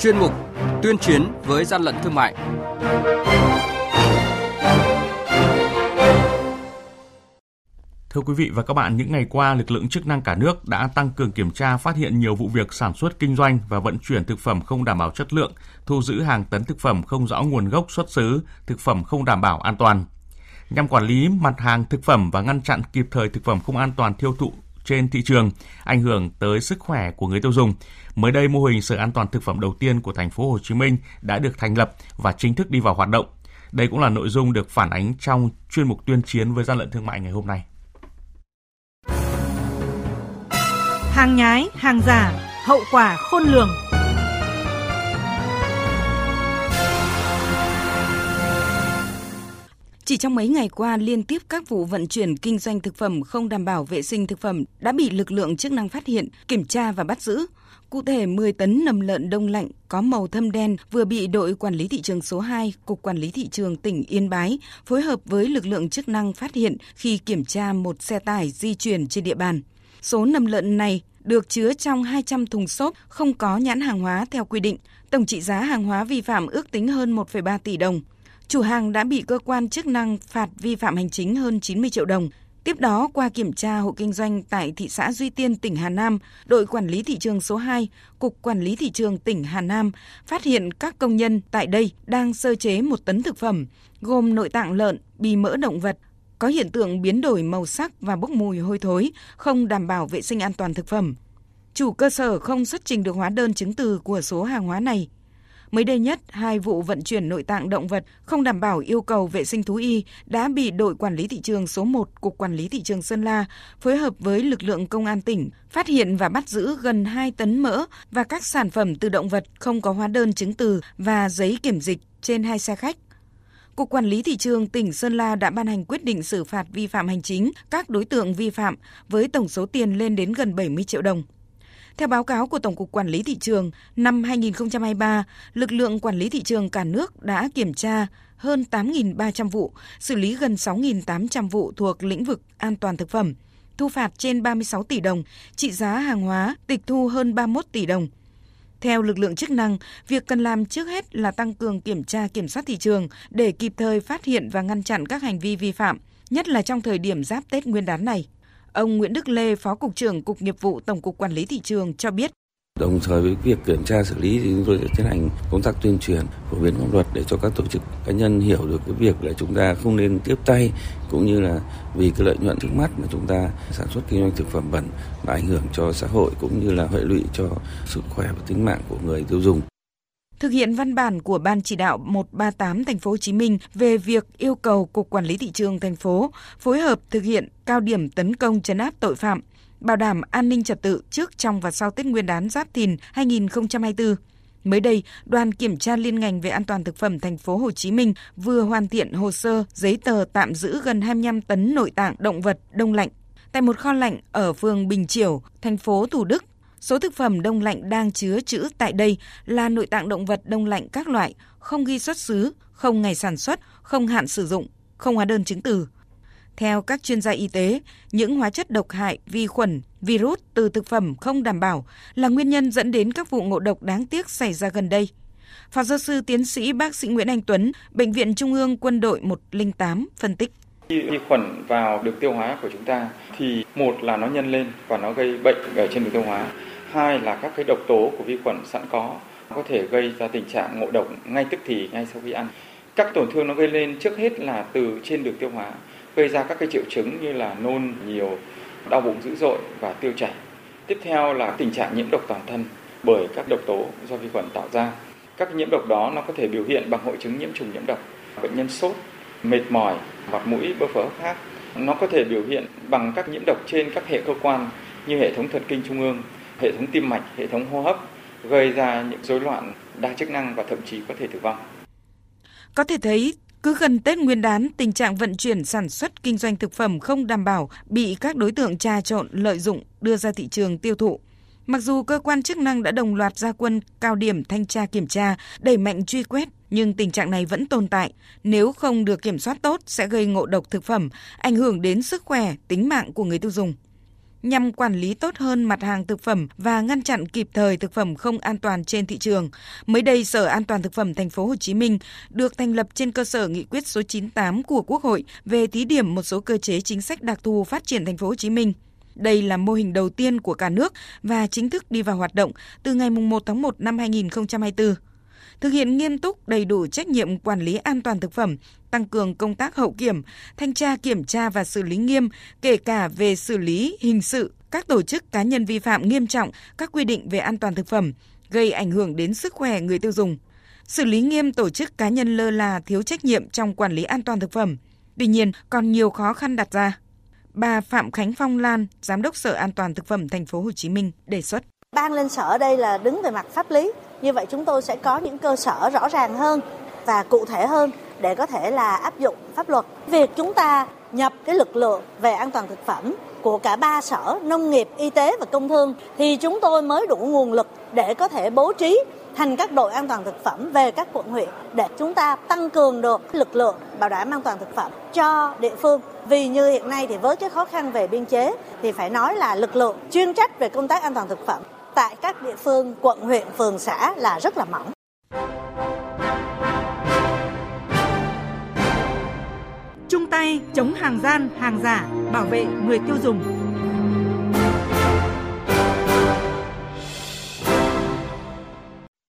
chuyên mục Tuyên chiến với gian lận thương mại. Thưa quý vị và các bạn, những ngày qua, lực lượng chức năng cả nước đã tăng cường kiểm tra phát hiện nhiều vụ việc sản xuất kinh doanh và vận chuyển thực phẩm không đảm bảo chất lượng, thu giữ hàng tấn thực phẩm không rõ nguồn gốc xuất xứ, thực phẩm không đảm bảo an toàn. Nhằm quản lý mặt hàng thực phẩm và ngăn chặn kịp thời thực phẩm không an toàn tiêu thụ trên thị trường, ảnh hưởng tới sức khỏe của người tiêu dùng. Mới đây, mô hình Sở An toàn thực phẩm đầu tiên của thành phố Hồ Chí Minh đã được thành lập và chính thức đi vào hoạt động. Đây cũng là nội dung được phản ánh trong chuyên mục tuyên chiến với gian lận thương mại ngày hôm nay. Hàng nhái, hàng giả, hậu quả khôn lường. Chỉ trong mấy ngày qua, liên tiếp các vụ vận chuyển kinh doanh thực phẩm không đảm bảo vệ sinh thực phẩm đã bị lực lượng chức năng phát hiện, kiểm tra và bắt giữ. Cụ thể, 10 tấn nầm lợn đông lạnh có màu thâm đen vừa bị đội quản lý thị trường số 2, Cục Quản lý Thị trường tỉnh Yên Bái phối hợp với lực lượng chức năng phát hiện khi kiểm tra một xe tải di chuyển trên địa bàn. Số nầm lợn này được chứa trong 200 thùng xốp không có nhãn hàng hóa theo quy định. Tổng trị giá hàng hóa vi phạm ước tính hơn 1,3 tỷ đồng. Chủ hàng đã bị cơ quan chức năng phạt vi phạm hành chính hơn 90 triệu đồng. Tiếp đó, qua kiểm tra hộ kinh doanh tại thị xã Duy Tiên, tỉnh Hà Nam, đội quản lý thị trường số 2, Cục Quản lý Thị trường tỉnh Hà Nam phát hiện các công nhân tại đây đang sơ chế một tấn thực phẩm, gồm nội tạng lợn, bì mỡ động vật, có hiện tượng biến đổi màu sắc và bốc mùi hôi thối, không đảm bảo vệ sinh an toàn thực phẩm. Chủ cơ sở không xuất trình được hóa đơn chứng từ của số hàng hóa này. Mới đây nhất, hai vụ vận chuyển nội tạng động vật không đảm bảo yêu cầu vệ sinh thú y đã bị đội quản lý thị trường số 1 Cục Quản lý Thị trường Sơn La phối hợp với lực lượng công an tỉnh phát hiện và bắt giữ gần 2 tấn mỡ và các sản phẩm từ động vật không có hóa đơn chứng từ và giấy kiểm dịch trên hai xe khách. Cục Quản lý Thị trường tỉnh Sơn La đã ban hành quyết định xử phạt vi phạm hành chính các đối tượng vi phạm với tổng số tiền lên đến gần 70 triệu đồng. Theo báo cáo của Tổng cục Quản lý Thị trường, năm 2023, lực lượng quản lý thị trường cả nước đã kiểm tra hơn 8.300 vụ, xử lý gần 6.800 vụ thuộc lĩnh vực an toàn thực phẩm, thu phạt trên 36 tỷ đồng, trị giá hàng hóa tịch thu hơn 31 tỷ đồng. Theo lực lượng chức năng, việc cần làm trước hết là tăng cường kiểm tra kiểm soát thị trường để kịp thời phát hiện và ngăn chặn các hành vi vi phạm, nhất là trong thời điểm giáp Tết Nguyên đán này. Ông Nguyễn Đức Lê, Phó Cục trưởng Cục Nghiệp vụ Tổng cục Quản lý Thị trường cho biết. Đồng thời với việc kiểm tra xử lý thì chúng tôi sẽ tiến hành công tác tuyên truyền, phổ biến pháp luật để cho các tổ chức cá nhân hiểu được cái việc là chúng ta không nên tiếp tay cũng như là vì cái lợi nhuận trước mắt mà chúng ta sản xuất kinh doanh thực phẩm bẩn và ảnh hưởng cho xã hội cũng như là hệ lụy cho sức khỏe và tính mạng của người tiêu dùng thực hiện văn bản của Ban chỉ đạo 138 thành phố Hồ Chí Minh về việc yêu cầu Cục Quản lý thị trường thành phố phối hợp thực hiện cao điểm tấn công chấn áp tội phạm, bảo đảm an ninh trật tự trước trong và sau Tết Nguyên đán Giáp Thìn 2024. Mới đây, đoàn kiểm tra liên ngành về an toàn thực phẩm thành phố Hồ Chí Minh vừa hoàn thiện hồ sơ giấy tờ tạm giữ gần 25 tấn nội tạng động vật đông lạnh tại một kho lạnh ở phường Bình Chiểu, thành phố Thủ Đức Số thực phẩm đông lạnh đang chứa trữ tại đây là nội tạng động vật đông lạnh các loại, không ghi xuất xứ, không ngày sản xuất, không hạn sử dụng, không hóa đơn chứng từ. Theo các chuyên gia y tế, những hóa chất độc hại, vi khuẩn, virus từ thực phẩm không đảm bảo là nguyên nhân dẫn đến các vụ ngộ độc đáng tiếc xảy ra gần đây. Phó giáo sư tiến sĩ bác sĩ Nguyễn Anh Tuấn, Bệnh viện Trung ương Quân đội 108 phân tích. Khi vi khuẩn vào được tiêu hóa của chúng ta thì một là nó nhân lên và nó gây bệnh ở trên đường tiêu hóa hai là các cái độc tố của vi khuẩn sẵn có có thể gây ra tình trạng ngộ độc ngay tức thì, ngay sau khi ăn. Các tổn thương nó gây lên trước hết là từ trên đường tiêu hóa, gây ra các cái triệu chứng như là nôn, nhiều, đau bụng dữ dội và tiêu chảy. Tiếp theo là tình trạng nhiễm độc toàn thân bởi các độc tố do vi khuẩn tạo ra. Các nhiễm độc đó nó có thể biểu hiện bằng hội chứng nhiễm trùng nhiễm độc, bệnh nhân sốt, mệt mỏi, mặt mũi, bơ phở khác nó có thể biểu hiện bằng các nhiễm độc trên các hệ cơ quan như hệ thống thần kinh trung ương hệ thống tim mạch, hệ thống hô hấp, gây ra những rối loạn đa chức năng và thậm chí có thể tử vong. Có thể thấy cứ gần Tết Nguyên đán, tình trạng vận chuyển sản xuất kinh doanh thực phẩm không đảm bảo bị các đối tượng trà trộn lợi dụng đưa ra thị trường tiêu thụ. Mặc dù cơ quan chức năng đã đồng loạt ra quân cao điểm thanh tra kiểm tra, đẩy mạnh truy quét, nhưng tình trạng này vẫn tồn tại. Nếu không được kiểm soát tốt sẽ gây ngộ độc thực phẩm, ảnh hưởng đến sức khỏe, tính mạng của người tiêu dùng nhằm quản lý tốt hơn mặt hàng thực phẩm và ngăn chặn kịp thời thực phẩm không an toàn trên thị trường. Mới đây, Sở An toàn thực phẩm thành phố Hồ Chí Minh được thành lập trên cơ sở nghị quyết số 98 của Quốc hội về thí điểm một số cơ chế chính sách đặc thù phát triển thành phố Hồ Chí Minh. Đây là mô hình đầu tiên của cả nước và chính thức đi vào hoạt động từ ngày 1 tháng 1 năm 2024 thực hiện nghiêm túc đầy đủ trách nhiệm quản lý an toàn thực phẩm, tăng cường công tác hậu kiểm, thanh tra kiểm tra và xử lý nghiêm, kể cả về xử lý hình sự các tổ chức cá nhân vi phạm nghiêm trọng các quy định về an toàn thực phẩm, gây ảnh hưởng đến sức khỏe người tiêu dùng. Xử lý nghiêm tổ chức cá nhân lơ là thiếu trách nhiệm trong quản lý an toàn thực phẩm. Tuy nhiên, còn nhiều khó khăn đặt ra. Bà Phạm Khánh Phong Lan, Giám đốc Sở An toàn thực phẩm thành phố Hồ Chí Minh đề xuất. Ban lên sở đây là đứng về mặt pháp lý, như vậy chúng tôi sẽ có những cơ sở rõ ràng hơn và cụ thể hơn để có thể là áp dụng pháp luật. Việc chúng ta nhập cái lực lượng về an toàn thực phẩm của cả ba sở nông nghiệp, y tế và công thương thì chúng tôi mới đủ nguồn lực để có thể bố trí thành các đội an toàn thực phẩm về các quận huyện để chúng ta tăng cường được lực lượng bảo đảm an toàn thực phẩm cho địa phương. Vì như hiện nay thì với cái khó khăn về biên chế thì phải nói là lực lượng chuyên trách về công tác an toàn thực phẩm tại các địa phương, quận, huyện, phường, xã là rất là mỏng. Chung tay chống hàng gian, hàng giả, bảo vệ người tiêu dùng.